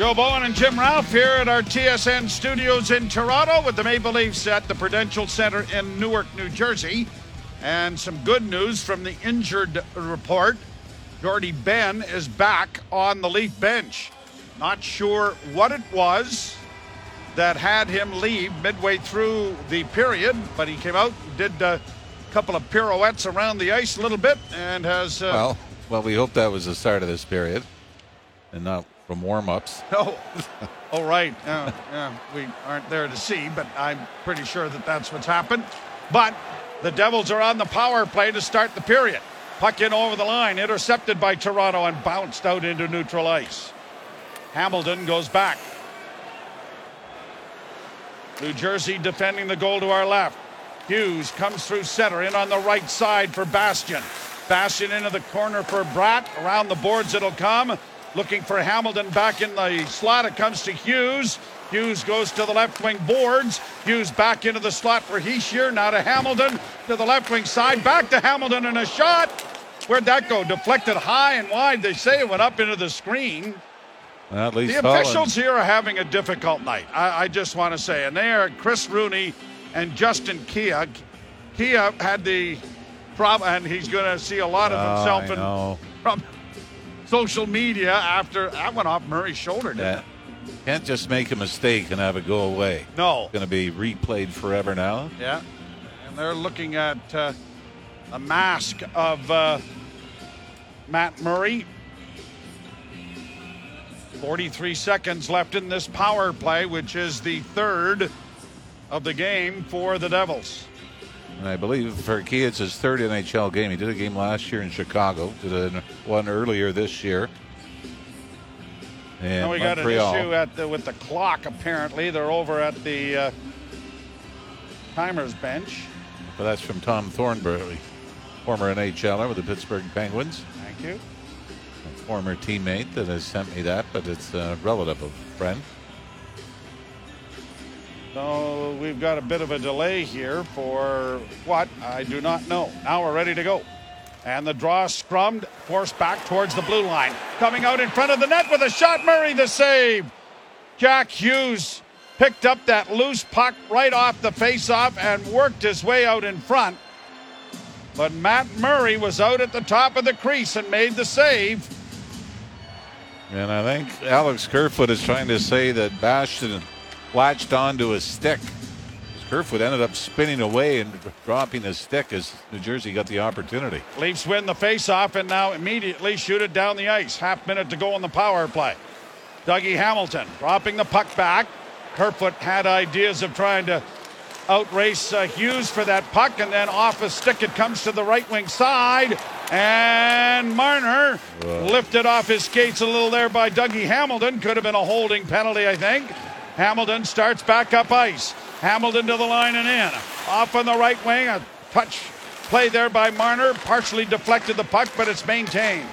Joe Bowen and Jim Ralph here at our TSN studios in Toronto with the Maple Leafs at the Prudential Center in Newark, New Jersey. And some good news from the injured report. Jordie Benn is back on the Leaf bench. Not sure what it was that had him leave midway through the period, but he came out, did a couple of pirouettes around the ice a little bit, and has. Uh, Well, well, we hope that was the start of this period, and not from warm-ups. Oh, oh right. Yeah, yeah, we aren't there to see, but I'm pretty sure that that's what's happened. But the Devils are on the power play to start the period. Puck in over the line, intercepted by Toronto and bounced out into neutral ice. Hamilton goes back. New Jersey defending the goal to our left. Hughes comes through center, in on the right side for Bastian. Bastian into the corner for Bratt. Around the boards it'll come. Looking for Hamilton back in the slot. It comes to Hughes. Hughes goes to the left wing boards. Hughes back into the slot for Hischier. Now to Hamilton to the left wing side. Back to Hamilton and a shot. Where'd that go? Deflected high and wide. They say it went up into the screen. At least The Holland- officials here are having a difficult night. I, I just want to say, and they are Chris Rooney and Justin Kea. Kea had the problem, and he's going to see a lot of Oh, himself know. from social media after that went off Murray's shoulder. Yeah. Can't just make a mistake and have it go away. No. It's going to be replayed forever now. Yeah, and they're looking at uh, a mask of uh, Matt Murray. 43 seconds left in this power play, which is the third of the game for the Devils. And I believe for Kea, it's his third NHL game. He did a game last year in Chicago, did a, one earlier this year. And Now we got an issue at the, with the clock. Apparently, they're over at the uh, timers bench. But that's from Tom Thornberry, former NHLer with the Pittsburgh Penguins, Thank you. a former teammate that has sent me that, but it's a relative of friend. So we've got a bit of a delay here for what? I do not know. Now we're ready to go. And the draw scrummed, forced back towards the blue line. Coming out in front of the net with a shot. Murray the save. Jack Hughes picked up that loose puck right off the faceoff and worked his way out in front. But Matt Murray was out at the top of the crease and made the save. And I think Alex Kerfoot is trying to say that Bastian latched onto a stick. Kerfoot ended up spinning away and dropping his stick as New Jersey got the opportunity. Leafs win the faceoff and now immediately shoot it down the ice. Half minute to go on the power play. Dougie Hamilton dropping the puck back. Kerfoot had ideas of trying to outrace uh, Hughes for that puck, and then off a stick it comes to the right wing side. And Marner lifted off his skates a little there by Dougie Hamilton. Could have been a holding penalty, I think. Hamilton starts back up ice. Hamilton to the line and in. Off on the right wing, a touch play there by Marner. Partially deflected the puck, but it's maintained.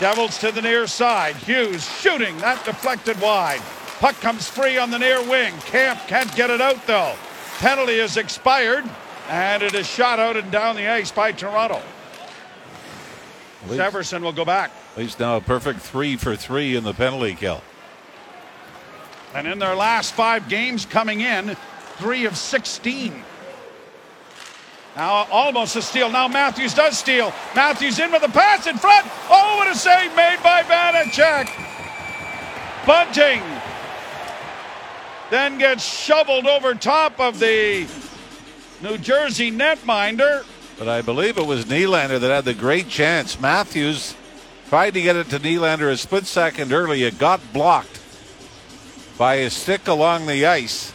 Devils to the near side. Hughes shooting. That deflected wide. Puck comes free on the near wing. Kampf can't get it out though. Penalty is expired, and it is shot out and down the ice by Toronto. Leafs, Severson will go back. Leafs now a perfect three for three in the penalty kill. And in their last five games coming in, three of 16. Now almost a steal. Now Matthews does steal. Matthews in with a pass in front. Oh, what a save made by Vanecek. Bunting then gets shoveled over top of the New Jersey netminder. But I believe it was Nylander that had the great chance. Matthews tried to get it to Nylander a split second early. It got blocked by a stick along the ice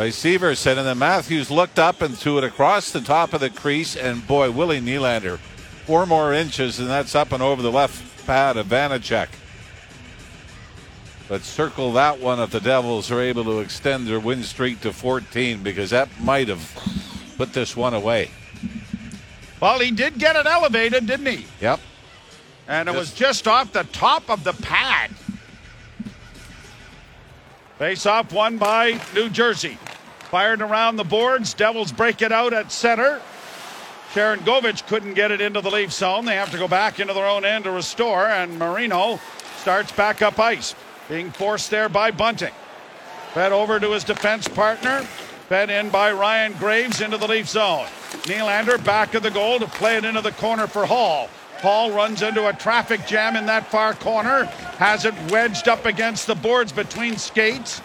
by Severson. And then Matthews looked up and threw it across the top of the crease. And boy, Willie Nylander, four more inches, and that's up and over the left pad of Vanecek. But circle that one if the Devils are able to extend their win streak to 14 because that might have put this one away. Well, he did get it elevated, didn't he? Yep. And it was just off the top of the pad. Face off won by New Jersey. Fired around the boards. Devils break it out at center. Sharangovich couldn't get it into the Leaf zone. They have to go back into their own end to restore, and Marino starts back up ice. being forced there by Bunting. Fed over to his defense partner. Fed in by Ryan Graves into the Leaf zone. Nylander back of the goal to play it into the corner for Holl. Holl runs into a traffic jam in that far corner. Has it wedged up against the boards between skates.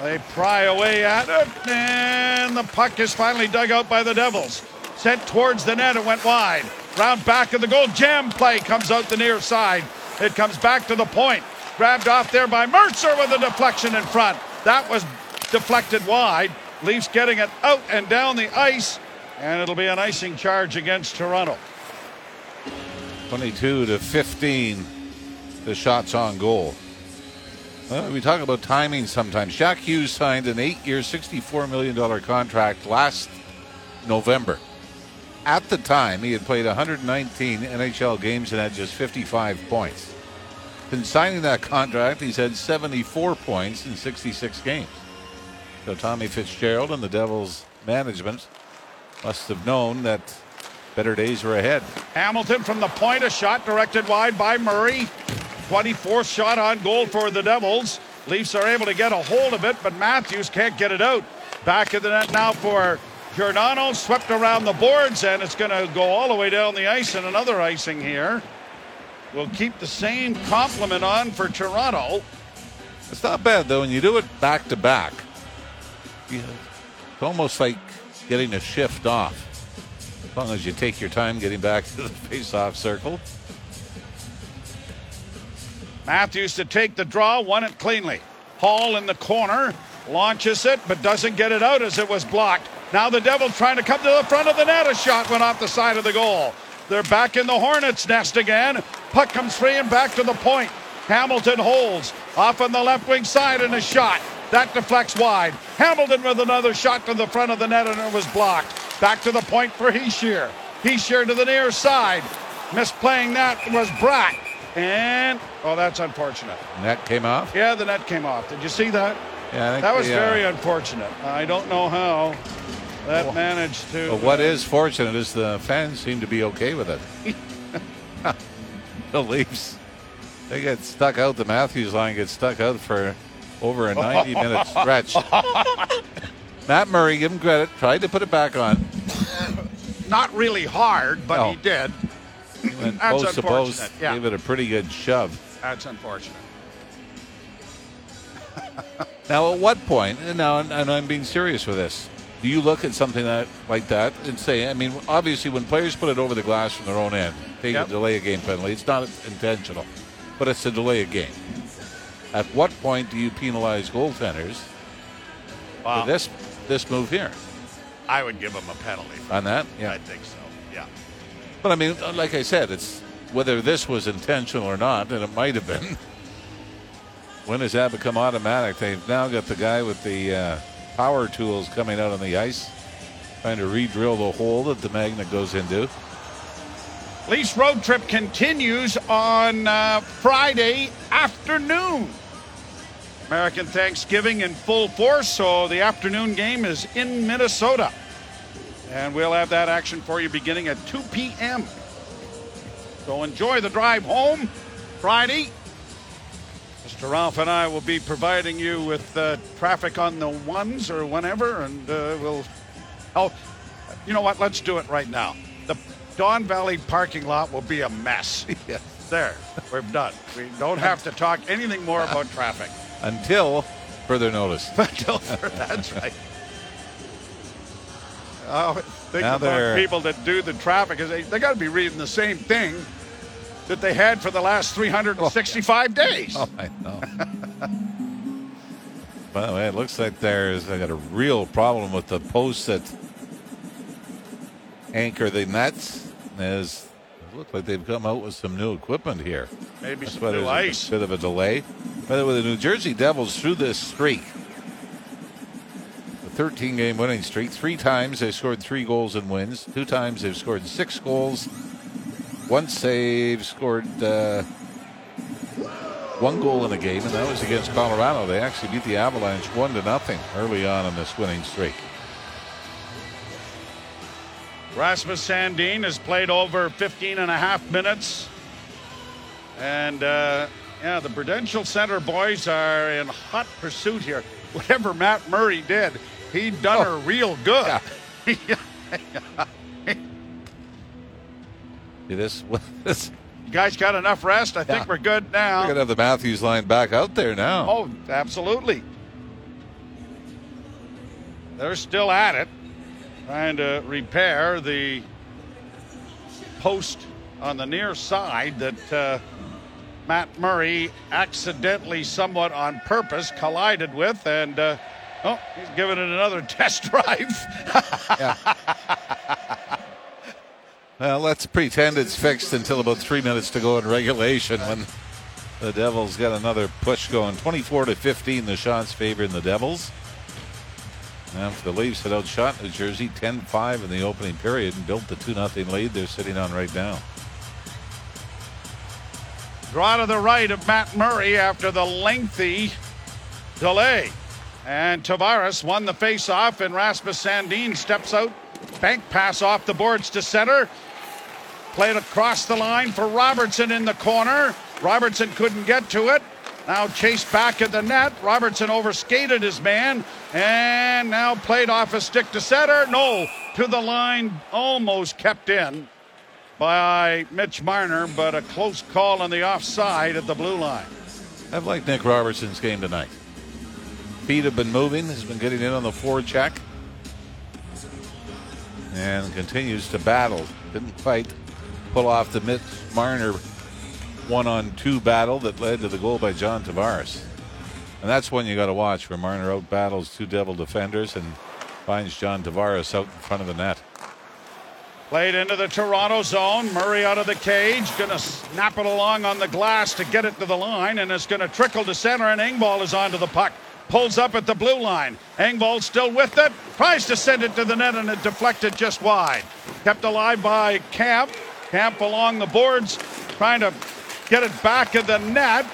They pry away at it, and the puck is finally dug out by the Devils. Sent towards the net, it went wide. Round back of the goal, jam play comes out the near side. It comes back to the point. Grabbed off there by Mercer with a deflection in front. That was deflected wide. Leafs getting it out and down the ice, and it'll be an icing charge against Toronto. 22 to 15, the shots on goal. Well, we talk about timing sometimes. Jack Hughes signed an eight year, $64 million contract last November. At the time, he had played 119 NHL games and had just 55 points. In signing that contract, he's had 74 points in 66 games. So Tommy Fitzgerald and the Devils management must have known that better days are ahead. Hamilton from the point, a shot directed wide by Murray. 24th shot on goal for the Devils. Leafs are able to get a hold of it, but Matthews can't get it out. Back of the net now for Giordano, swept around the boards, and it's going to go all the way down the ice, and another icing here. We'll keep the same compliment on for Toronto. It's not bad though when you do it back to back. It's almost like getting a shift off. As long as you take your time getting back to the face-off circle. Matthews to take the draw, won it cleanly. Holl in the corner, launches it, but doesn't get it out as it was blocked. Now the Devils trying to come to the front of the net. A shot went off the side of the goal. They're back in the Hornets' nest again. Puck comes free and back to the point. Hamilton holds off on the left wing side and a shot. That deflects wide. Hamilton with another shot to the front of the net and it was blocked. Back to the point for Hischier. Hischier to the near side. Misplaying that was Bratt. And, oh, that's unfortunate. Net came off. Yeah, the net came off. Did you see that? Yeah, I think That was the, uh, very unfortunate. I don't know how that managed to. But what is fortunate is the fans seem to be okay with it. the Leafs, they get stuck out. The Matthews line gets stuck out for over a 90 minute stretch. Matt Murray, give him credit, tried to put it back on. not really hard, but No. he did. Went That's post to post, yeah. gave it a pretty good shove. That's unfortunate. Now, at what point, and now and I'm being serious with this, do you look at something that like that and say, I mean, obviously, when players put it over the glass from their own end, they Yep. delay a game penalty, it's not intentional, but it's a delay a game. At what point do you penalize goaltenders Wow. for this this move here I would give them a penalty. on that? Yeah, I think so. Yeah. But I mean, like I said, it's whether this was intentional or not, and it might have been. When does that become automatic? They've now got the guy with the uh, power tools coming out on the ice, trying to re-drill the hole that the magnet goes into. Leafs road trip continues on uh, Friday afternoon. American Thanksgiving in full force, so the afternoon game is in Minnesota. And we'll have that action for you beginning at 2 p.m. So enjoy the drive home Friday. Mr. Ralph and I will be providing you with uh, traffic on the ones or whenever, and uh, we'll. Oh, you know what? Let's do it right now. The Don Valley parking lot will be a mess. There, we're done. We don't have to talk anything more about traffic. Until further notice. Until further, that's right. Oh, think Now about they're- people that do the traffic. is They, they got to be reading the same thing that they had for the last 365 days. Oh, I know. By the way, it looks like there's I got a real problem with the posts that anchor the nets. There's it looks like they've come out with some new equipment here. Maybe That's some new ice. a bit of a delay. By the way, the New Jersey Devils through this streak, the 13 game winning streak, three times they scored three goals and wins. Two times they've scored six goals. Once they've scored uh, one goal in a game, and that was against Colorado. They actually beat the Avalanche one to nothing early on in this winning streak. Rasmus Sandin has played over 15 and a half minutes. And uh, Yeah, the Prudential Center boys are in hot pursuit here. Whatever Matt Murray did, he done her real good. Yeah. This? this You guys got enough rest? I think we're good now. we're gonna have the Matthews line back out there now. Oh, absolutely. They're still at it, trying to repair the post on the near side that uh, Matt Murray accidentally, somewhat on purpose, collided with. And, uh, oh, he's giving it another test drive. Well, let's pretend it's fixed until about three minutes to go in regulation when the Devils get another push going. 24 to 15, the shots favoring the Devils. After the Leafs had outshot New Jersey 10 5 in the opening period and built the 2 0 lead they're sitting on right now. Draw to the right of Matt Murray after the lengthy delay. And Tavares won the faceoff, and Rasmus Sandin steps out. Bank pass off the boards to center. Played across the line for Robertson in the corner. Robertson couldn't get to it. Now chased back at the net. Robertson overskated his man and now played off a stick to center. No, to the line, almost kept in by Mitch Marner, but a close call on the offside at the blue line. I've liked Nick Robertson's game tonight. Feet have been moving, has been getting in on the forecheck, and continues to battle. Didn't fight, pull off the Mitch Marner one on two battle that led to the goal by John Tavares. And that's one you got to watch where Marner out battles two Devil defenders and finds John Tavares out in front of the net. Played into the Toronto zone. Murray out of the cage. Going to snap it along on the glass to get it to the line, and it's going to trickle to center, and Engvall is onto the puck. Pulls up at the blue line. Engvall still with it. Tries to send it to the net, and it deflected just wide. Kept alive by Kampf. Kampf along the boards, trying to get it back in the net.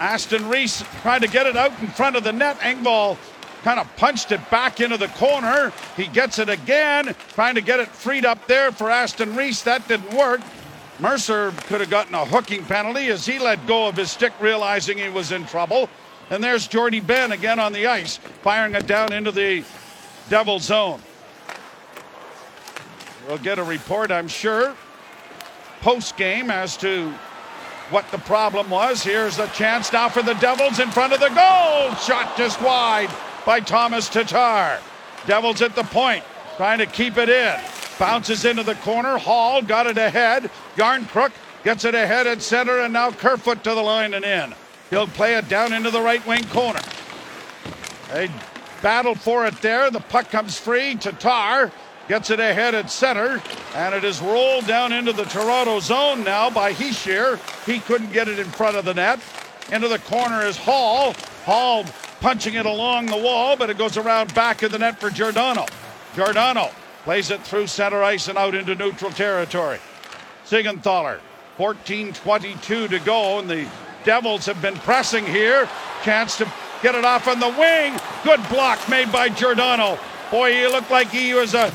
Aston Reese trying to get it out in front of the net. Engvall kind of punched it back into the corner. He gets it again, trying to get it freed up there for Aston Reese. That didn't work. Mercer could have gotten a hooking penalty as he let go of his stick, realizing he was in trouble. And there's Jordie Benn again on the ice, firing it down into the Devil zone. We'll get a report, I'm sure, post game as to what the problem was. Here's a chance now for the Devils in front of the goal. Shot just wide by Thomas Tatar. Devils at the point, trying to keep it in. Bounces into the corner. Holl got it ahead. Jarnkrok gets it ahead at center, and now Kerfoot to the line and in. He'll play it down into the right wing corner. They battle for it there. The puck comes free. Tatar gets it ahead at center, and it is rolled down into the Toronto zone now by Hischier. He couldn't get it in front of the net. Into the corner is Holl. Holl punching it along the wall, but it goes around back of the net for Giordano. Giordano plays it through center ice and out into neutral territory. Siegenthaler, 14-22 to go, and the Devils have been pressing here. Chance to get it off on the wing. Good block made by Giordano. Boy, he looked like he was a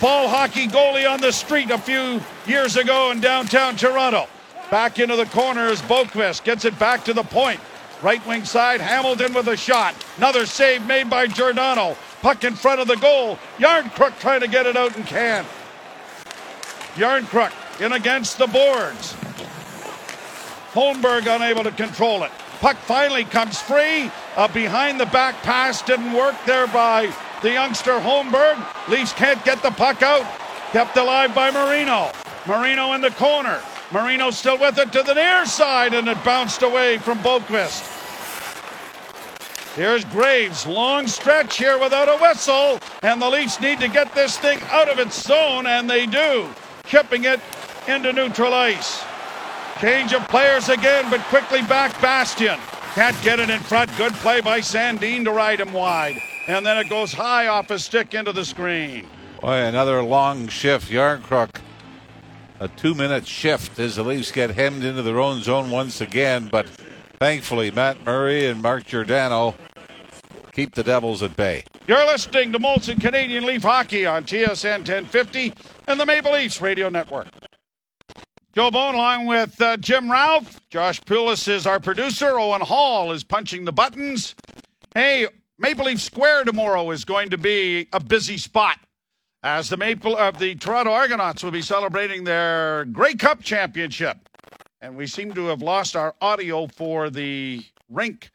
ball hockey goalie on the street a few years ago in downtown Toronto. Back into the corner is Boqvist. Gets it back to the point. Right wing side, Hamilton with a shot. Another save made by Giordano. Puck in front of the goal. Jarnkrok trying to get it out and can. Jarnkrok in against the boards. Holmberg unable to control it. Puck finally comes free. A behind the back pass didn't work there by the youngster Holmberg. Leafs can't get the puck out. Kept alive by Marino. Marino in the corner. Marino still with it to the near side, and it bounced away from Boqvist. Here's Graves, long stretch here without a whistle, and the Leafs need to get this thing out of its zone, and they do, chipping it into neutral ice. Change of players again, but quickly back Bastian. Can't get it in front. Good play by Sandin to ride him wide. And then it goes high off his stick into the screen. Boy, another long shift. Jarnkrok, a two minute shift as the Leafs get hemmed into their own zone once again. But thankfully, Matt Murray and Mark Giordano keep the Devils at bay. You're listening to Molson Canadian Leaf Hockey on TSN 1050 and the Maple Leafs Radio Network. Joe Bowen along with uh, Jim Ralph. Josh Pulis is our producer. Owen Hall is punching the buttons. Hey, Maple Leaf Square tomorrow is going to be a busy spot as the Maple of the Toronto Argonauts will be celebrating their Grey Cup championship. And we seem to have lost our audio for the rink.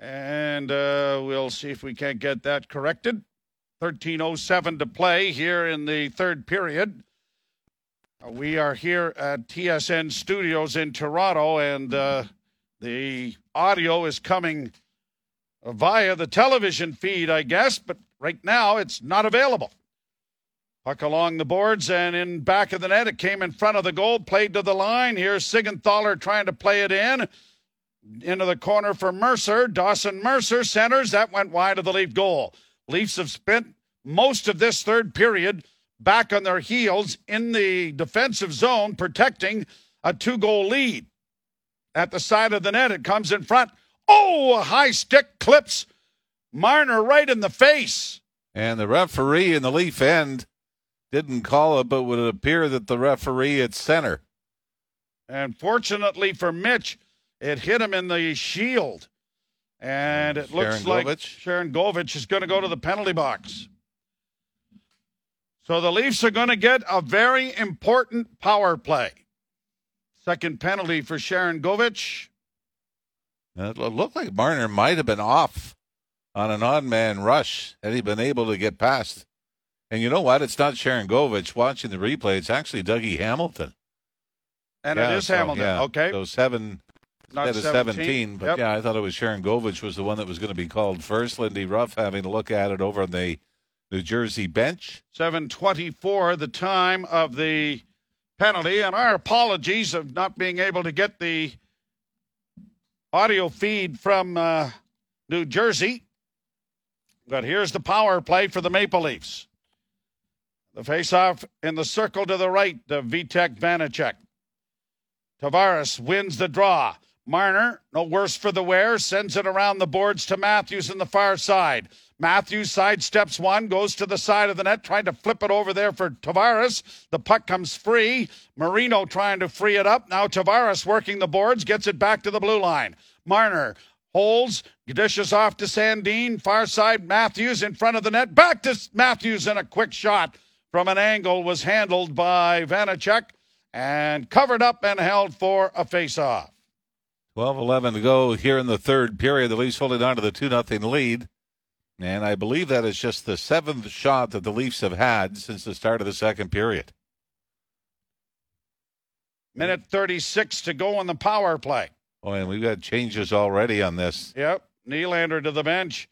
And uh, we'll see if we can't get that corrected. 13.07 to play here in the third period. Uh, we are here at TSN Studios in Toronto, and uh, the audio is coming via the television feed, I guess, but right now it's not available. Puck along the boards and in back of the net. It came in front of the goal, played to the line. Here's Siegenthaler trying to play it in. Into the corner for Mercer. Dawson Mercer centers. That went wide of the Leaf goal. Leafs have spent most of this third period back on their heels in the defensive zone, protecting a two goal lead. At the side of the net, it comes in front. Oh, a high stick clips Marner right in the face. And the referee in the Leaf end didn't call it, but would it appear that the referee at center. And fortunately for Mitch, it hit him in the shield. And it looks Sharon like Sharangovich? Is going to go to the penalty box. So the Leafs are going to get a very important power play. Second penalty for Sharangovich. It looked like Marner might have been off on an odd man rush had he been able to get past. And you know what? It's not Sharangovich watching the replay. It's actually Dougie Hamilton. And Yeah, it is so, Hamilton. yeah. Okay. So seven Not instead of 17. But Yep. yeah, I thought it was Sharangovich was the one that was going to be called first. Lindy Ruff having a look at it over on the New Jersey bench. 724, the time of the penalty. And our apologies of not being able to get the audio feed from uh, New Jersey. But here's the power play for the Maple Leafs. The faceoff in the circle to the right of Vitek Vanecek. Tavares wins the draw. Marner, no worse for the wear, sends it around the boards to Matthews in the far side. Matthews sidesteps one, goes to the side of the net, trying to flip it over there for Tavares. The puck comes free. Marino trying to free it up. Now Tavares working the boards, gets it back to the blue line. Marner holds, dishes off to Sandin, far side. Matthews in front of the net, back to Matthews, in a quick shot from an angle was handled by Vanecek and covered up and held for a faceoff. 12 11 to go here in the third period. The Leafs holding on to the 2 0 lead. And I believe that is just the seventh shot that the Leafs have had since the start of the second period. Minute 36 to go on the power play. Oh, and we've got changes already on this. Yep, Nylander to the bench.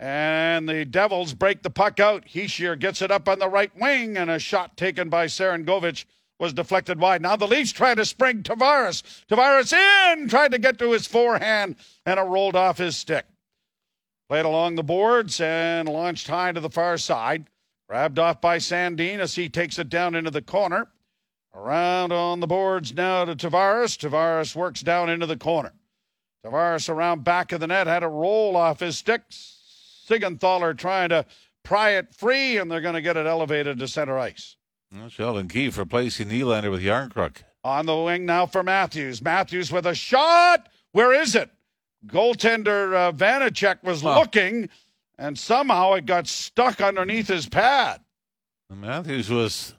And the Devils break the puck out. Hischier gets it up on the right wing, and a shot taken by Sharangovich was deflected wide. Now the Leafs try to spring Tavares. Tavares in, tried to get to his forehand, and it rolled off his stick. Played along the boards and launched high to the far side. Grabbed off by Sandin as he takes it down into the corner. Around on the boards now to Tavares. Tavares works down into the corner. Tavares around back of the net had a roll off his stick. Siegenthaler trying to pry it free, and they're going to get it elevated to center ice. Well, Sheldon Keefe replacing Nylander with Jarnkrok. On the wing now for Matthews. Matthews with a shot. Where is it? Goaltender uh, Vanecek was Huh. looking, and somehow it got stuck underneath his pad. Matthews was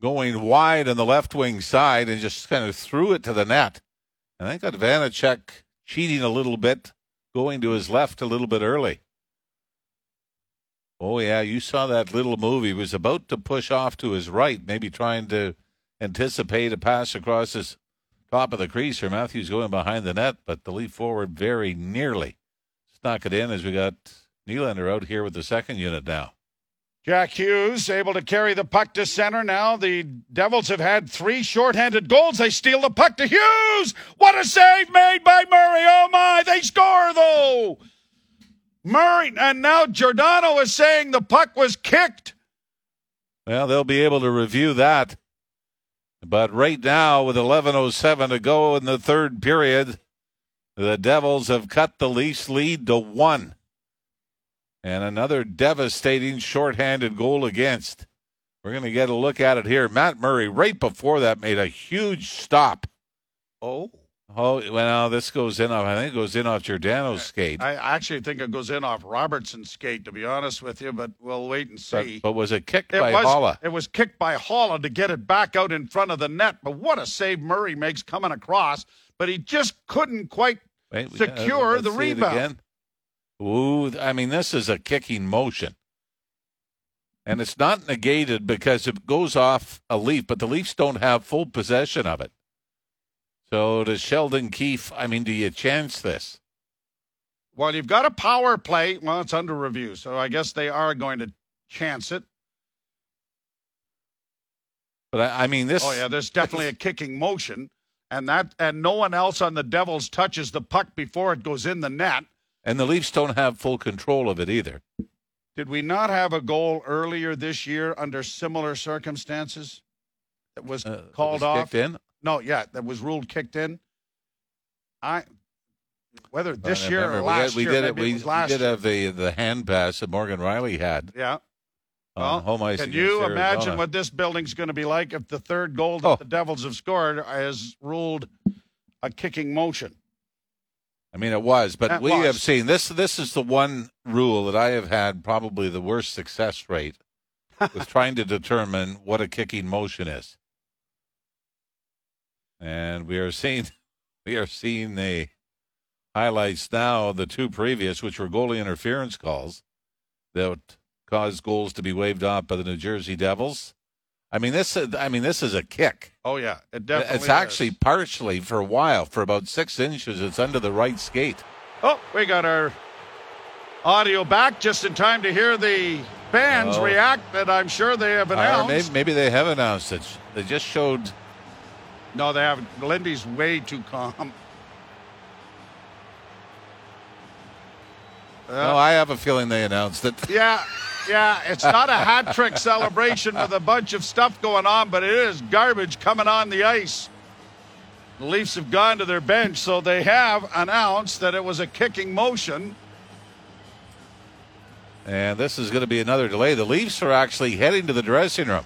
going wide on the left wing side and just kind of threw it to the net. And I got Vanecek cheating a little bit, going to his left a little bit early. Oh, yeah, you saw that little move. He was about to push off to his right, maybe trying to anticipate a pass across his top of the crease or Matthews going behind the net, but the lead forward very nearly snuck it in as we got Nylander out here with the second unit now. Jack Hughes able to carry the puck to center. Now the Devils have had three shorthanded goals. They steal the puck to Hughes. What a save made by Murray. Oh my, they score though. Murray, and now Giordano is saying the puck was kicked. Well, they'll be able to review that. But right now, with 11.07 to go in the third period, the Devils have cut the Leafs lead to one. And another devastating shorthanded goal against. We're going to get a look at it here. Matt Murray, right before that, made a huge stop. Oh. Oh, well, this goes in off, I think it goes in off Giordano's skate. I actually think it goes in off Robertson's skate, to be honest with you, but we'll wait and see. but was it kicked it by was, Haula? It was kicked by Haula to get it back out in front of the net. But what a save Murray makes coming across. But he just couldn't quite Wait, secure let's the rebound. Ooh, I mean, this is a kicking motion. And it's not negated because it goes off a Leaf, but the Leafs don't have full possession of it. So does Sheldon Keefe, I mean, do you chance this? Well, you've got a power play. Well, it's under review, so I guess they are going to chance it. But I, I mean, this. Oh yeah, there's definitely a kicking motion, and that and no one else on the Devils touches the puck before it goes in the net. And the Leafs don't have full control of it either. Did we not have a goal earlier this year under similar circumstances that was Uh, called was off? In. No, yeah, that was ruled kicked in. I whether this I year remember or we last did, we year, did it. We, it we did have the the hand pass that Morgan Rielly had yeah. Uh, well, home ice. Can you imagine Arizona. what this building's going to be like if the third goal that Oh. the Devils have scored is ruled a kicking motion? I mean, it was, but That we was. have seen this. This is the one rule that I have had probably the worst success rate with trying to determine what a kicking motion is. And we are seeing, we are seeing the highlights now. The two previous, which were goalie interference calls, that caused goals to be waved off by the New Jersey Devils. I mean, this. is- I mean, this is a kick. Oh yeah, it definitely. it's actually is. partially for a while, for about six inches. It's under the right skate. Oh, we got our audio back just in time to hear the fans Oh. react. That I'm sure they have announced. maybe, maybe they have announced it. They just showed. No, they haven't. Lindy's way too calm. no, uh, I have a feeling they announced it. Yeah, yeah. It's not a hat trick celebration with a bunch of stuff going on, but it is garbage coming on the ice. The Leafs have gone to their bench, so they have announced that it was a kicking motion. And this is going to be another delay. The Leafs are actually heading to the dressing room.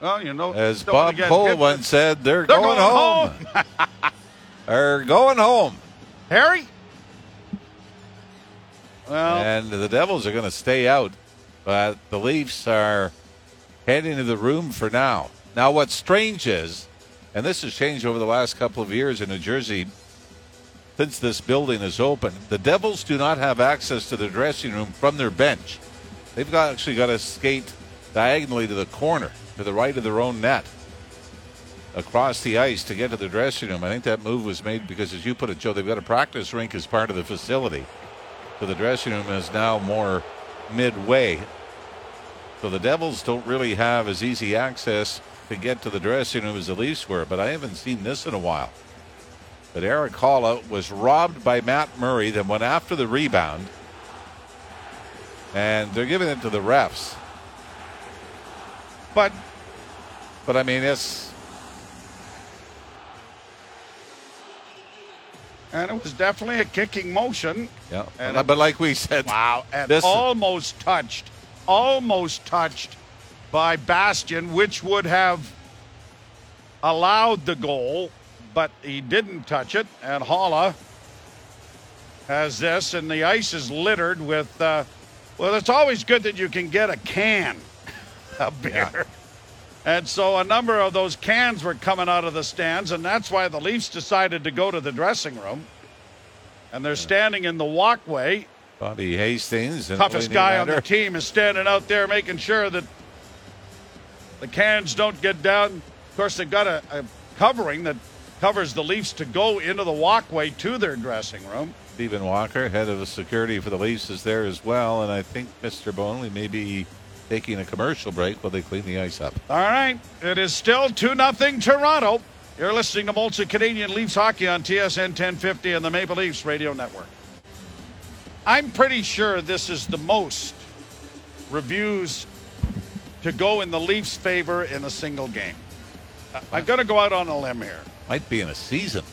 Well, you know, As Bob Cole once said, they're, They're going, home. they're going home. Harry. Well, And the Devils are going to stay out, but the Leafs are heading to the room for now. Now, what's strange is, and this has changed over the last couple of years in New Jersey since this building is open, the Devils do not have access to the dressing room from their bench. They've got, actually got to skate diagonally to the corner, to the right of their own net, across the ice to get to the dressing room. I think that move was made because, as you put it, Joe, they've got a practice rink as part of the facility. So the dressing room is now more midway. So the Devils don't really have as easy access to get to the dressing room as the Leafs were, but I haven't seen this in a while. But Erik Haula was robbed by Matt Murray, then went after the rebound. And they're giving it to the refs. but But I mean, it's and it was definitely a kicking motion. yeah. And but like we said, Wow, and This- almost touched, almost touched by Bastian, which would have allowed the goal, but he didn't touch it. And Haula has this, and the ice is littered with. Uh, well, it's always good that you can get a can of beer. And so a number of those cans were coming out of the stands, and that's why the Leafs decided to go to the dressing room. And they're standing in the walkway Bobby Hastings toughest guy on the team is standing out there making sure that the cans don't get down. Of course, they've got a, a covering that covers the Leafs to go into the walkway to their dressing room. Stephen Walker, head of security for the Leafs, is there as well. And I think Mr. Bonley may be taking a commercial break while they clean the ice up. All right, it is still 2 nothing Toronto. You're listening to Molson Canadian Leafs Hockey on TSN 1050 and the Maple Leafs Radio Network. I'm pretty sure this is the most reviews to go in the Leafs' favor in a single game. I'm going to go out on a limb here. Might be in a season.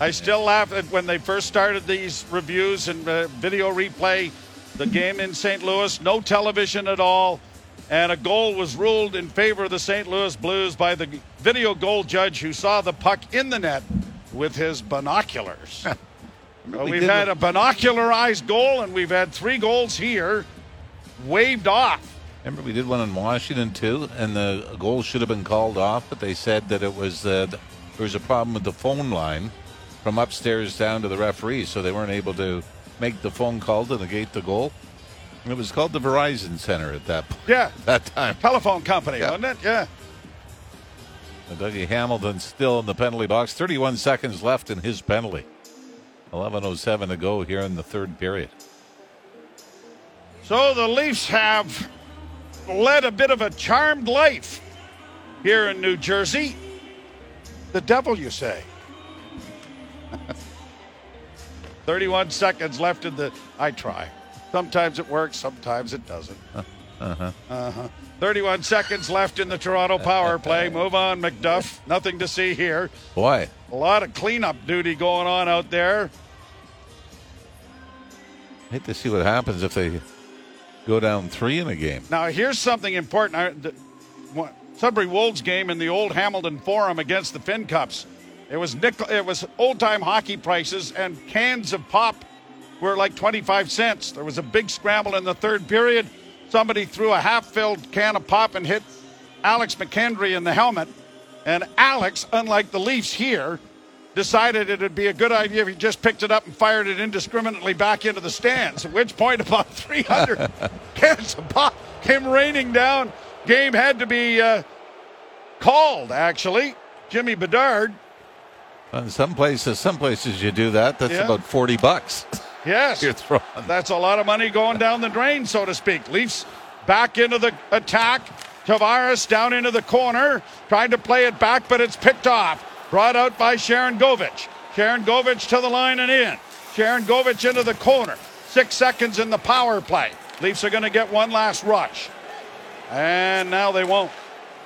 I still laugh at when they first started these reviews and uh, video replay the game in St. Louis. No television at all. And a goal was ruled in favor of the St. Louis Blues by the video goal judge who saw the puck in the net with his binoculars. We we've had it. a binocularized goal, and we've had three goals here waved off. Remember, we did one in Washington too, and the goal should have been called off, but they said that it was uh, there was a problem with the phone line from upstairs down to the referee, so they weren't able to make the phone call to negate the goal. It was called the Verizon Center at that point. Yeah, that time. telephone company, Yeah. wasn't it? Yeah. And Dougie Hamilton still in the penalty box. 31 seconds left in his penalty. 11:07 to go here in the third period. So the Leafs have led a bit of a charmed life here in New Jersey. The devil, you say? 31 seconds left in the. I try. Sometimes it works, sometimes it doesn't. Uh huh. Uh-huh. 31 seconds left in the Toronto power play. Move on, McDuff. Nothing to see here. Boy, A lot of cleanup duty going on out there. I hate to see what happens if they go down three in a game. Now, here's something important. I- the- what- Sudbury Wolves game in the old Hamilton Forum against the Fincups. It was nickel, it was old time hockey prices, and cans of pop were like 25 cents. There was a big scramble in the third period. Somebody threw a half filled can of pop and hit Alex McKendry in the helmet. And Alex, unlike the Leafs here, decided it would be a good idea if he just picked it up and fired it indiscriminately back into the stands. At which point, about 300 cans of pop came raining down. Game had to be uh, called, actually. Jimmy Bedard, Uh, some places, some places you do that. That's Yeah. about 40 bucks. yes. You're throwing. That's a lot of money going down the drain, so to speak. Leafs back into the attack. Tavares down into the corner, trying to play it back, but it's picked off. Brought out by Sharangovich. Sharon Govich to the line and in. Sharangovich into the corner. Six seconds in the power play. Leafs are going to get one last rush. And now they won't.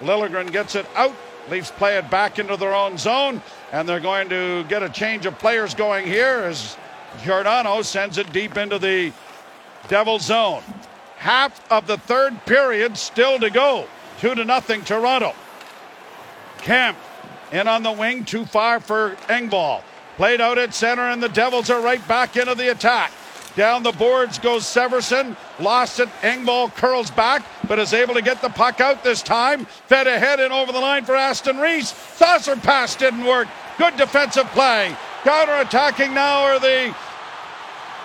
Lilligren gets it out. Leafs play it back into their own zone, and they're going to get a change of players going here as Giordano sends it deep into the Devil zone. Half of the third period still to go. Two to nothing Toronto. Kampf in on the wing, too far for Engvall. Played out at center, and the Devils are right back into the attack. Down the boards goes Severson. Lost it. Engvall curls back, but is able to get the puck out this time. Fed ahead and over the line for Aston Reese. Saucer pass didn't work. Good defensive play. Counter attacking now are the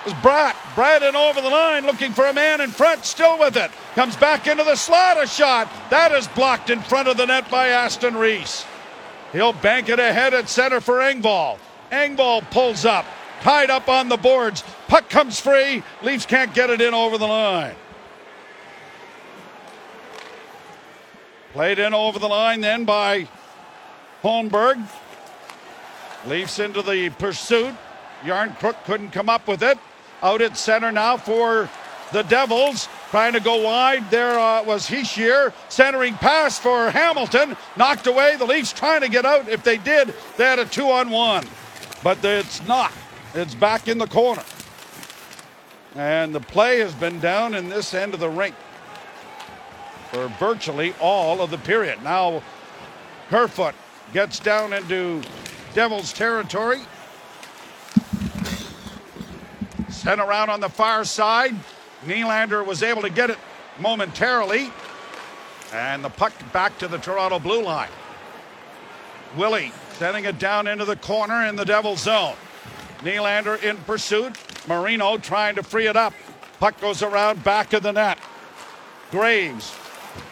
is Bratt. Bratt in over the line looking for a man in front, still with it. Comes back into the slot, a shot. That is blocked in front of the net by Aston Reese. He'll bank it ahead at center for Engvall. Engvall pulls up, tied up on the boards. Puck comes free. Leafs can't get it in over the line. Played in over the line then by Holmberg. Leafs into the pursuit. Jarnkrok couldn't come up with it. Out at center now for the Devils. Trying to go wide. There uh, was Hischier. Centering pass for Hamilton. Knocked away. The Leafs trying to get out. If they did, they had a two on one. But it's not. It's back in the corner. And the play has been down in this end of the rink for virtually all of the period. Now, Kerfoot gets down into Devils territory. Sent around on the far side. Nylander was able to get it momentarily. And the puck back to the Toronto blue line. Willie sending it down into the corner in the Devils zone. Nylander in pursuit. Marino trying to free it up. Puck goes around back of the net. Graves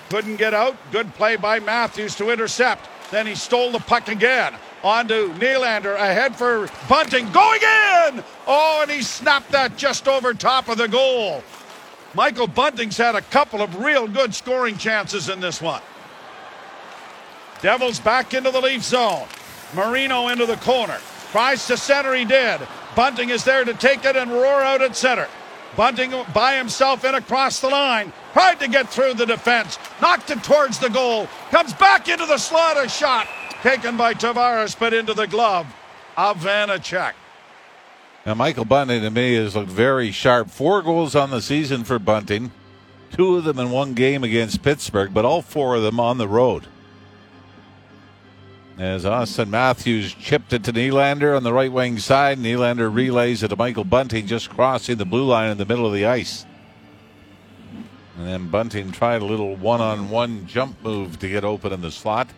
couldn't get out. Good play by Matthews to intercept. Then he stole the puck again. On to Nylander. Ahead for Bunting. Going in! Oh, and he snapped that just over top of the goal. Michael Bunting's had a couple of real good scoring chances in this one. Devils back into the Leaf zone. Marino into the corner. Tries to center, he did. Bunting is there to take it and roar out at center. Bunting by himself in across the line. Tried to get through the defense. Knocked it towards the goal. Comes back into the slot. A shot taken by Tavares, but into the glove of Vanecek. Now, Michael Bunting to me has looked very sharp. Four goals on the season for Bunting, two of them in one game against Pittsburgh, but all four of them on the road. As Auston Matthews chipped it to Nylander on the right wing side, Nylander relays it to Michael Bunting just crossing the blue line in the middle of the ice. And then Bunting tried a little one on one jump move to get open in the slot.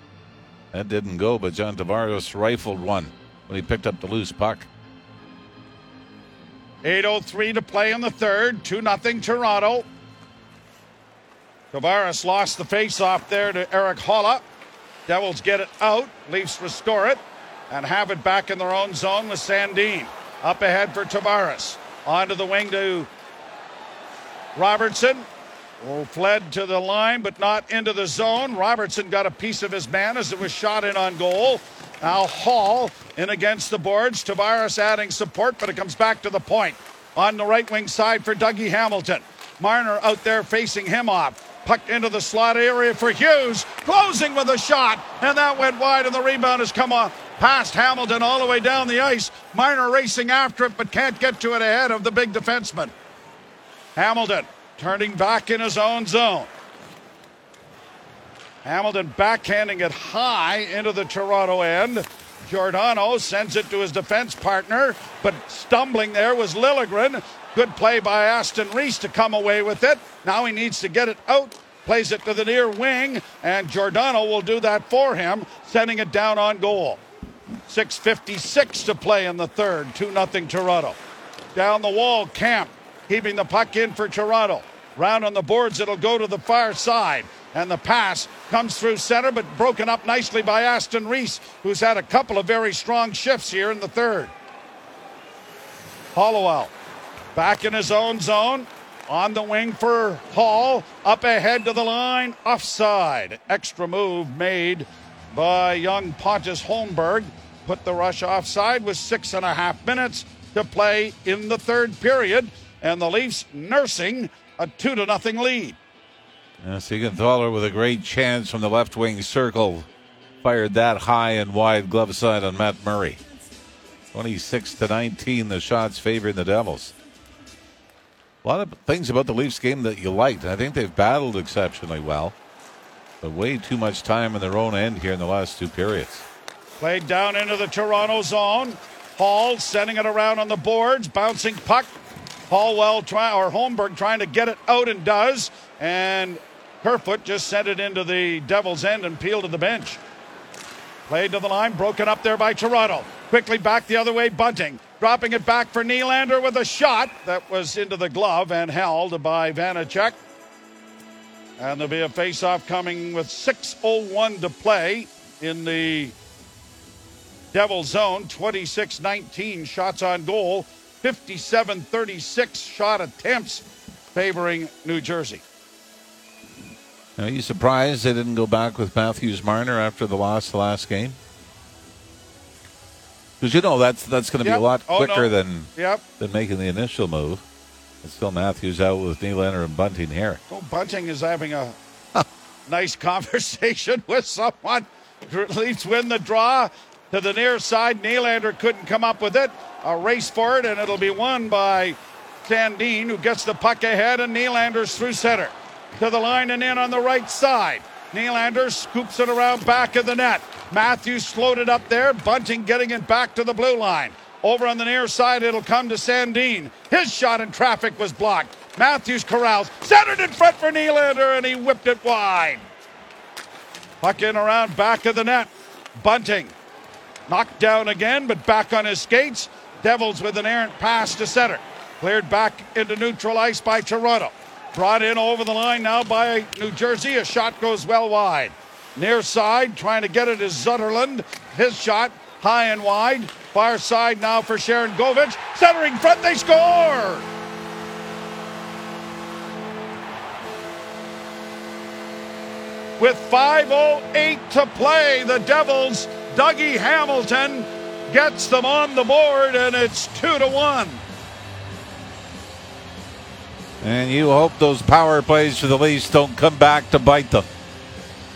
That didn't go, but John Tavares rifled one when he picked up the loose puck. 8.03 to play in the third. 2 0 Toronto. Tavares lost the faceoff there to Erik Haula. Devils get it out. Leafs restore it and have it back in their own zone with Sandin. Up ahead for Tavares. Onto the wing to Robertson. Oh, fled to the line, but not into the zone. Robertson got a piece of his man as it was shot in on goal. Now Holl in against the boards. Tavares adding support, but it comes back to the point. On the right wing side for Dougie Hamilton. Marner out there facing him off. Puck into the slot area for Hughes. Closing with a shot. And that went wide, and the rebound has come on past Hamilton all the way down the ice. Marner racing after it, but can't get to it ahead of the big defenseman. Hamilton turning back in his own zone. Hamilton backhanding it high into the Toronto end. Giordano sends it to his defense partner, but stumbling there was Liljegren. Good play by Aston Reese to come away with it. Now he needs to get it out. Plays it to the near wing, and Giordano will do that for him, sending it down on goal. 6.56 to play in the third. 2 0 Toronto. Down the wall, Kampf keeping the puck in for Toronto. Round on the boards, it'll go to the far side. And the pass comes through center, but broken up nicely by Aston Reese, who's had a couple of very strong shifts here in the third. Hollowell back in his own zone. On the wing for Holl. Up ahead to the line. Offside. Extra move made by young Pontus Holmberg. Put the rush offside with six and a half minutes to play in the third period. And the Leafs nursing a two to nothing lead. Uh, Siegenthaler with a great chance from the left wing circle. Fired that high and wide glove side on Matt Murray. 26 to 19, the shots favoring the Devils. A lot of things about the Leafs game that you liked. I think they've battled exceptionally well, but way too much time in their own end here in the last two periods. Played down into the Toronto zone. Holl sending it around on the boards, bouncing puck. Hollowell try or Holmberg trying to get it out and does, and Kerfoot just sent it into the Devils' end and peeled to the bench. Played to the line, broken up there by Toronto. Quickly back the other way, Bunting. Dropping it back for Nylander with a shot that was into the glove and held by Vanecek. And there'll be a face-off coming with 6.01 to play in the Devil zone. 26 19 shots on goal, 57 36 shot attempts favoring New Jersey. Are you surprised they didn't go back with Matthews Marner after the loss the last game? Because you know that's that's going to Yep. be a lot Oh, quicker no. than Yep. than making the initial move. It's still Matthews out with Nylander and Bunting here. Oh, Bunting is having a nice conversation with someone. Leafs win the draw to the near side. Nylander couldn't come up with it. A race for it, and it'll be won by Sandin, who gets the puck ahead, and Nylander's through center. To the line and in on the right side. Nylander scoops it around back of the net. Matthews slowed it up there. Bunting getting it back to the blue line. Over on the near side, it'll come to Sandin. His shot in traffic was blocked. Matthews corrals, centered in front for Nylander, and he whipped it wide. Puck in around back of the net. Bunting knocked down again, but back on his skates. Devils with an errant pass to center. Cleared back into neutral ice by Toronto. Brought in over the line now by New Jersey. A shot goes well wide. Near side, trying to get it is Zetterlund. His shot high and wide. Far side now for Sharangovich. Centering front, they score! With 5.08 to play, the Devils, Dougie Hamilton gets them on the board, and it's 2 to 1. And you hope those power plays for the Leafs don't come back to bite them.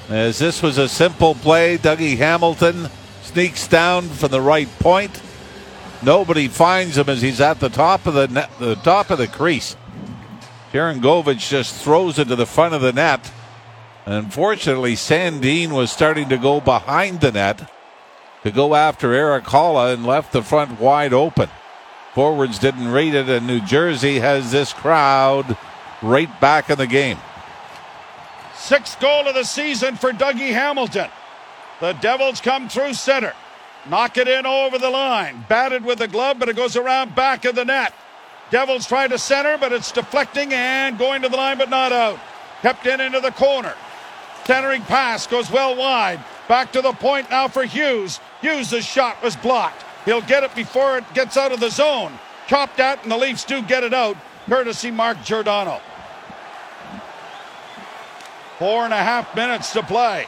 As this was a simple play, Dougie Hamilton sneaks down from the right point, Nobody finds him as he's at the top of the net, the top of the crease. Sharangovich just throws it to the front of the net. Unfortunately, Sandin was starting to go behind the net to go after Erik Haula and left the front wide open. Forwards didn't rate it, and New Jersey has this crowd right back in the game. Sixth goal of the season for Dougie Hamilton. The Devils come through center. Knock it in over the line. Batted with the glove, but it goes around back of the net. Devils try to center, but it's deflecting and going to the line, but not out. Kept in into the corner. Centering pass goes well wide. Back to the point now for Hughes. Hughes' shot was blocked. He'll get it before it gets out of the zone. Chopped at, and the Leafs do get it out, courtesy Mark Giordano. Four and a half minutes to play.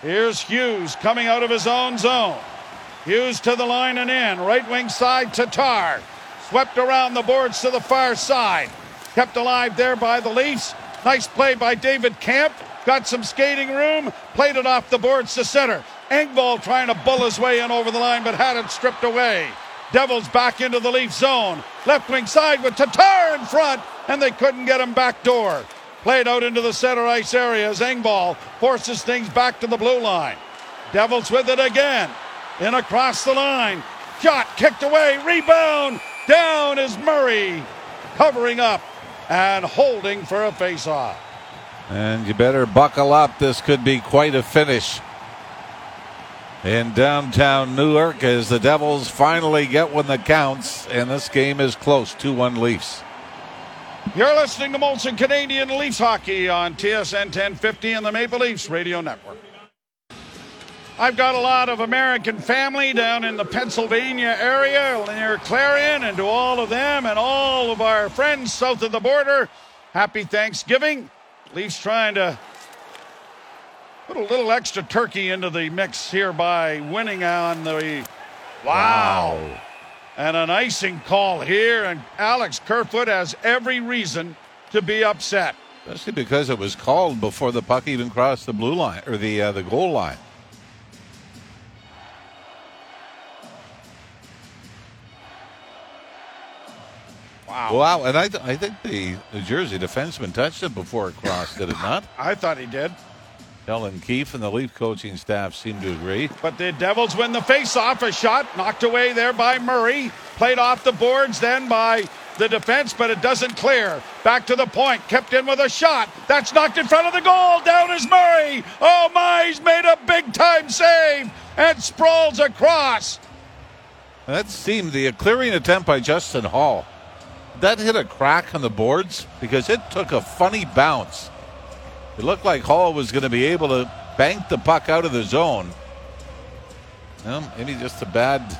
Here's Hughes coming out of his own zone. Hughes to the line and in. Right wing side, Tatar. Swept around the boards to the far side. Kept alive there by the Leafs. Nice play by David Kampf. Got some skating room. Played it off the boards to center. Engvall trying to bull his way in over the line, but had it stripped away. Devils back into the Leaf zone. Left wing side with Tatar in front, and they couldn't get him back door. Played out into the center ice area as Engvall forces things back to the blue line. Devils with it again. In across the line. Shot kicked away. Rebound. Down is Murray. Covering up and holding for a faceoff. And you better buckle up. This could be quite a finish in downtown Newark as the Devils finally get one that counts, and this game is close 2 1 Leafs. You're listening to Molson Canadian Leafs Hockey on TSN 1050 and the Maple Leafs Radio Network. I've got a lot of American family down in the Pennsylvania area near Clarion, and to all of them and all of our friends south of the border, happy Thanksgiving. Leafs trying to put a little extra turkey into the mix here by winning on the. Wow. wow. And an icing call here, and Alex Kerfoot has every reason to be upset. Especially because it was called before the puck even crossed the blue line or the uh, the goal line. Wow. Wow. And I, th- I think the New Jersey defenseman touched it before it crossed, did it not? I thought he did. Kellen Keefe and the Leaf coaching staff seem to agree. But the Devils win the face-off. A shot knocked away there by Murray. Played off the boards then by the defense, but it doesn't clear. Back to the point. Kept in with a shot. That's knocked in front of the goal. Down is Murray. Oh my, he's made a big time save and sprawls across. That seemed the clearing attempt by Justin Holl. That hit a crack on the boards because it took a funny bounce it looked like Holl was going to be able to bank the puck out of the zone. Well, maybe just a bad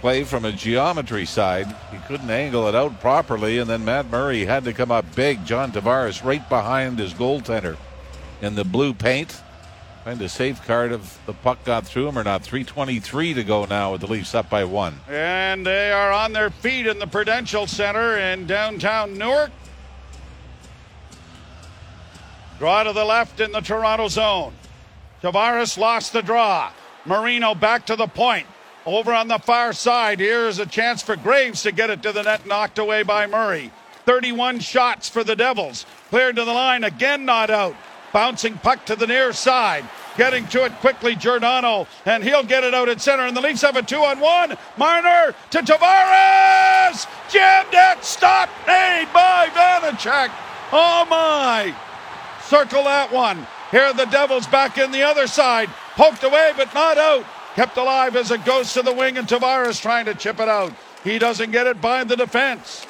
play from a geometry side. He couldn't angle it out properly, and then Matt Murray had to come up big. John Tavares right behind his goaltender in the blue paint. Trying to safeguard if the puck got through him or not. 3.23 to go now with the Leafs up by one. And they are on their feet in the Prudential Center in downtown Newark. Draw to the left in the Toronto zone. Tavares lost the draw. Marino back to the point. Over on the far side, here's a chance for Graves to get it to the net, knocked away by Murray. 31 shots for the Devils. Cleared to the line, again not out. Bouncing puck to the near side. Getting to it quickly, Giordano, and he'll get it out at center. And the Leafs have a two on one. Marner to Tavares! Jammed it, stop, made by Vanecek. Oh my! Circle that one. Here the Devils back in the other side. Poked away, but not out. Kept alive as it goes to the wing, and Tavares trying to chip it out. He doesn't get it by the defense.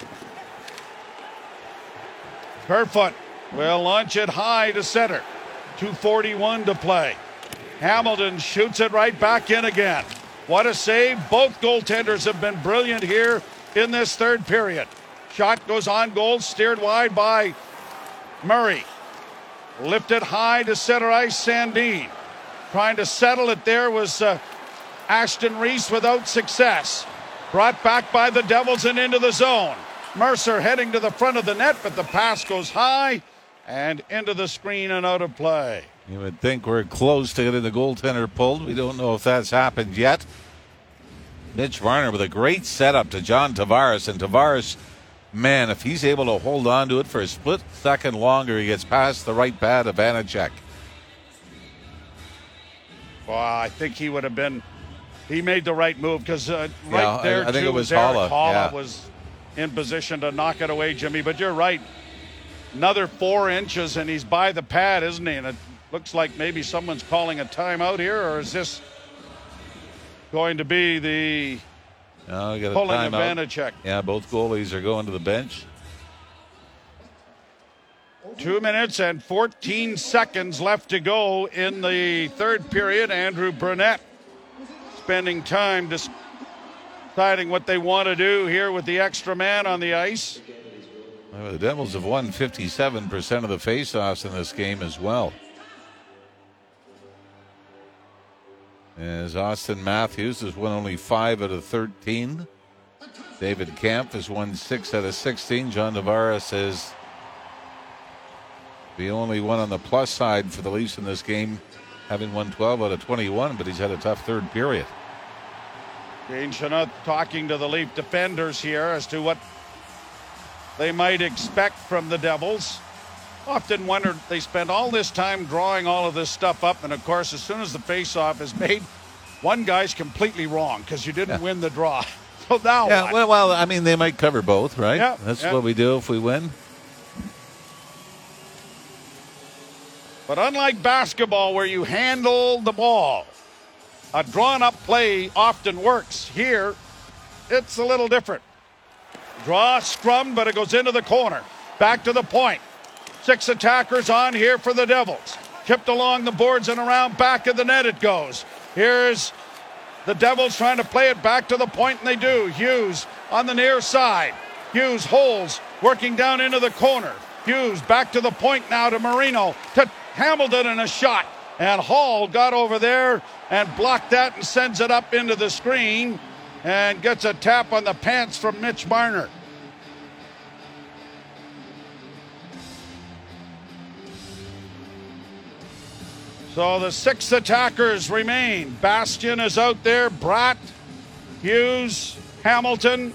Kerfoot will launch it high to center. 241 to play. Hamilton shoots it right back in again. What a save. Both goaltenders have been brilliant here in this third period. Shot goes on goal, steered wide by Murray. Lifted high to center ice, Sandin. Trying to settle it there was uh, Aston Reese without success. Brought back by the Devils and into the zone. Mercer heading to the front of the net, but the pass goes high and into the screen and out of play. You would think we're close to getting the goaltender pulled. We don't know if that's happened yet. Mitch Marner with a great setup to John Tavares. And Tavares, man, if he's able to hold on to it for a split second longer, he gets past the right pad of Vanecek. Well, I think he would have been. He made the right move because uh, right Yeah, there, I think too, it was Holla, Holla yeah. was in position to knock it away, Jimmy. But you're right. Another four inches, and he's by the pad, isn't he? And it looks like maybe someone's calling a timeout here, or is this going to be the We got a pulling timeout. Vanecek? Yeah, both goalies are going to the bench. Two minutes and 14 seconds left to go in the third period. Andrew Brunette spending time deciding what they want to do here with the extra man on the ice. Well, the Devils have won 57% of the faceoffs in this game as well. As Auston Matthews has won only 5 out of 13. David Kampf has won 6 out of 16. John Tavares is the only one on the plus side for the Leafs in this game, having won 12 out of 21, but he's had a tough third period. Dean Chynoweth talking to the Leaf defenders here as to what they might expect from the Devils. Often wondered they spend all this time drawing all of this stuff up, and of course, as soon as the face-off is made, one guy's completely wrong because you didn't Yeah. win the draw. So now Yeah, well, well, I mean, they might cover both, right? Yeah, That's yeah. what we do if we win. But unlike basketball, where you handle the ball, a drawn up play often works. Here, it's a little different. Draw scrum, but it goes into the corner. Back to the point. Six attackers on here for the Devils. Kipped along the boards and around back of the net it goes. Here's the Devils trying to play it back to the point, and they do. Hughes on the near side. Hughes holds, working down into the corner. Hughes back to the point now to Marino, to Hamilton, and a shot. And Holl got over there and blocked that and sends it up into the screen and gets a tap on the pants from Mitch Marner. So the six attackers remain. Bastian is out there. Bratt, Hughes, Hamilton.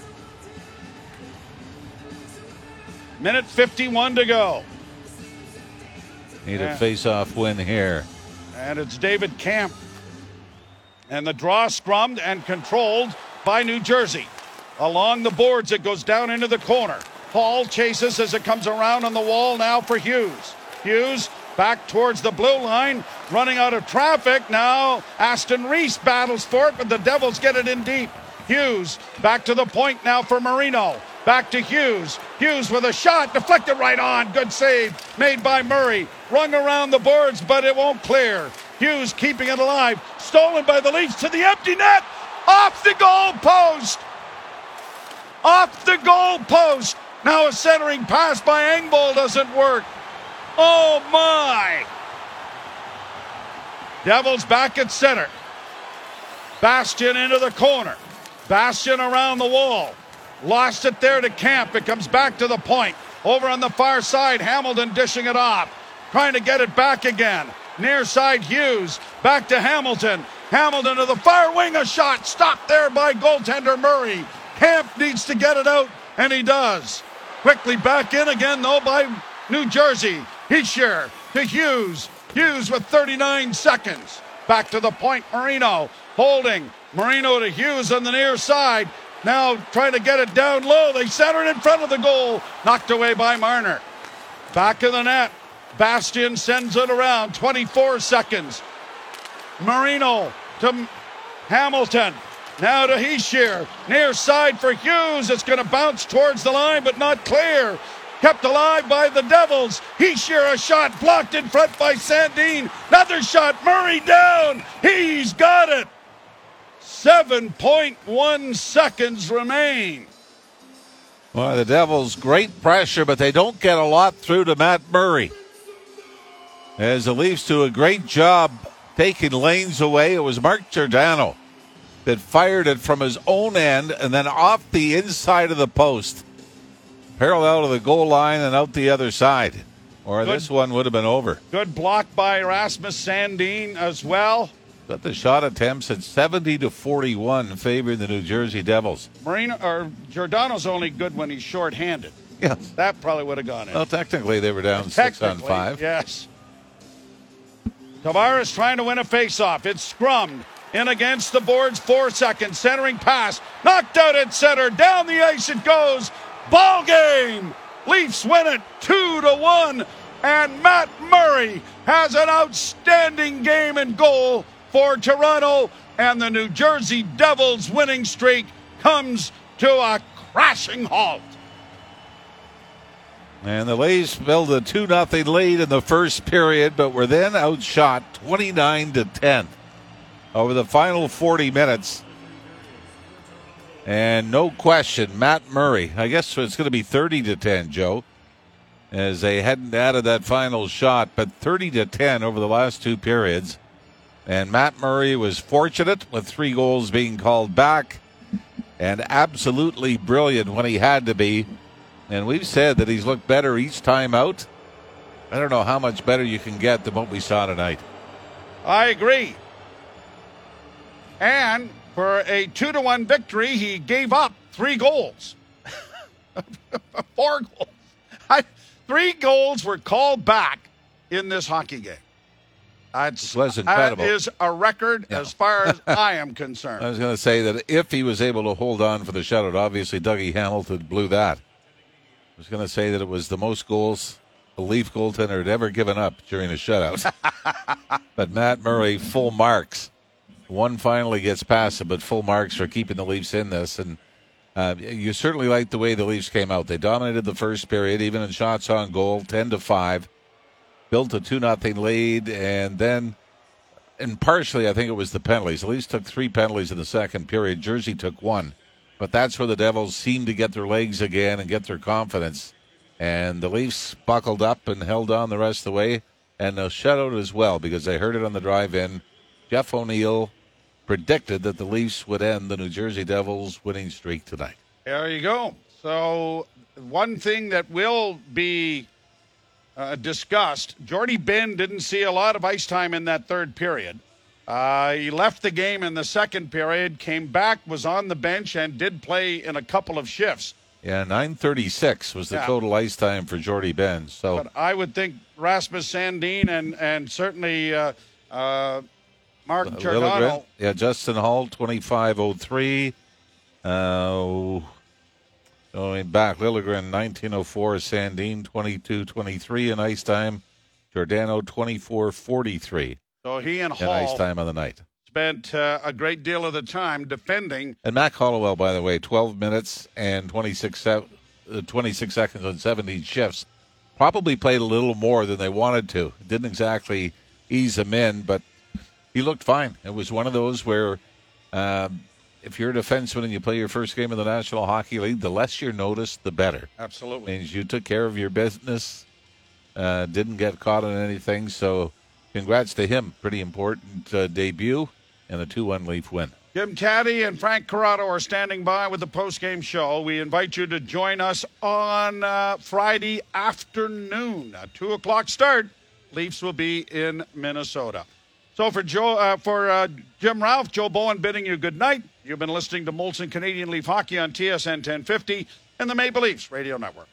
Minute 51 to go. Need a face-off win here. And it's David Kampf. And the draw scrummed and controlled by New Jersey. Along the boards, it goes down into the corner. Holl chases as it comes around on the wall now for Hughes. Hughes back towards the blue line, running out of traffic. Now Aston Reese battles for it, but the Devils get it in deep. Hughes back to the point now for Marino. Back to Hughes. Hughes with a shot, deflected right on. Good save made by Murray. Rung around the boards, but it won't clear. Hughes keeping it alive. Stolen by the Leafs to the empty net. Off the goal post. Off the goal post. Now a centering pass by Engvall doesn't work. Oh my! Devils back at center. Bastian into the corner. Bastian around the wall. Lost it there to Kampf. It comes back to the point. Over on the far side, Hamilton dishing it off. Trying to get it back again. Near side Hughes. Back to Hamilton. Hamilton to the far wing. A shot stopped there by goaltender Murray. Kampf needs to get it out, and he does. Quickly back in again, though, by New Jersey. Hischier to Hughes. Hughes with 39 seconds. Back to the point, Marino holding. Marino to Hughes on the near side. Now trying to get it down low. They center it in front of the goal. Knocked away by Marner. Back of the net. Bastian sends it around. 24 seconds. Marino to Hamilton. Now to Hischier. Near side for Hughes. It's going to bounce towards the line, but not clear. Kept alive by the Devils. Hischier a shot blocked in front by Sandin. Another shot. Murray down. He's got it. 7.1 seconds remain. Well, the Devils, great pressure, but they don't get a lot through to Matt Murray. As the Leafs do a great job taking lanes away, it was Mark Giordano that fired it from his own end and then off the inside of the post, parallel to the goal line and out the other side. Or Good. this one would have been over. Good block by Rasmus Sandin as well. But the shot attempts at 70 to 41 favoring the New Jersey Devils. Marino or Giordano's only good when he's short-handed. Yes. That probably would have gone in. Well, technically they were down six on five. Yes. Tavares trying to win a faceoff. It's scrummed in against the boards. Four seconds. Centering pass. Knocked out at center. Down the ice it goes. Ball game. Leafs win it two to one. And Matt Murray has an outstanding game and goal for Toronto. And the New Jersey Devils winning streak comes to a crashing halt. And the Leafs build a 2 0 lead in the first period, but were then outshot 29 to 10 over the final 40 minutes. And no question, Matt Murray, I guess it's going to be 30 to 10, Joe, as they hadn't added that final shot, but 30 to 10 over the last two periods. And Matt Murray was fortunate with three goals being called back and absolutely brilliant when he had to be. And we've said that he's looked better each time out. I don't know how much better you can get than what we saw tonight. I agree. And for a two to one victory, he gave up three goals. Four goals. I, three goals were called back in this hockey game. That's, It was incredible. That is a record Yeah. as far as I am concerned. I was going to say that if he was able to hold on for the shutout, obviously Dougie Hamilton blew that. I was going to say that it was the most goals a Leaf goaltender had ever given up during a shutout. but Matt Murray, full marks. One finally gets past him, but full marks for keeping the Leafs in this. And uh, you certainly like the way the Leafs came out. They dominated the first period, even in shots on goal, 10 to 5. Built a 2 nothing lead, and then and partially, I think it was the penalties. The Leafs took three penalties in the second period. Jersey took one. But that's where the Devils seemed to get their legs again and get their confidence. And the Leafs buckled up and held on the rest of the way. And a shutout as well, because I heard it on the drive in. Jeff O'Neill predicted that the Leafs would end the New Jersey Devils winning streak tonight. There you go. So, one thing that will be uh, discussed Jordie Benn didn't see a lot of ice time in that third period. Uh, he left the game in the second period, came back, was on the bench, and did play in a couple of shifts. Yeah, 936 was the Yeah. total ice time for Jordie Benn. So But I would think Rasmus Sandin and, and certainly uh, uh, Mark. Giordano. Yeah, Justin Holl, 2503. Uh, going back, Liljegren, 1904. Sandin, 2223 in ice time. Giordano, 2443 So he and in ice Holl time on the night. spent uh, a great deal of the time defending. And Mac Hollowell, by the way, 12 minutes and 26, uh, 26 seconds on 17 shifts. Probably played a little more than they wanted to. Didn't exactly ease him in, but he looked fine. It was one of those where um, if you're a defenseman and you play your first game in the National Hockey League, the less you're noticed, the better. Absolutely. Means you took care of your business, uh, didn't get caught in anything. So, congrats to him. Pretty important uh, debut and a 2 1 Leaf win. Jim Caddy and Frank Corrado are standing by with the post-game show. We invite you to join us on uh, Friday afternoon, a two o'clock start. Leafs will be in Minnesota. So for Joe, uh, for uh, Jim Ralph, Joe Bowen bidding you good night. You've been listening to Molson Canadian Leaf Hockey on TSN 1050 and the Maple Leafs Radio Network.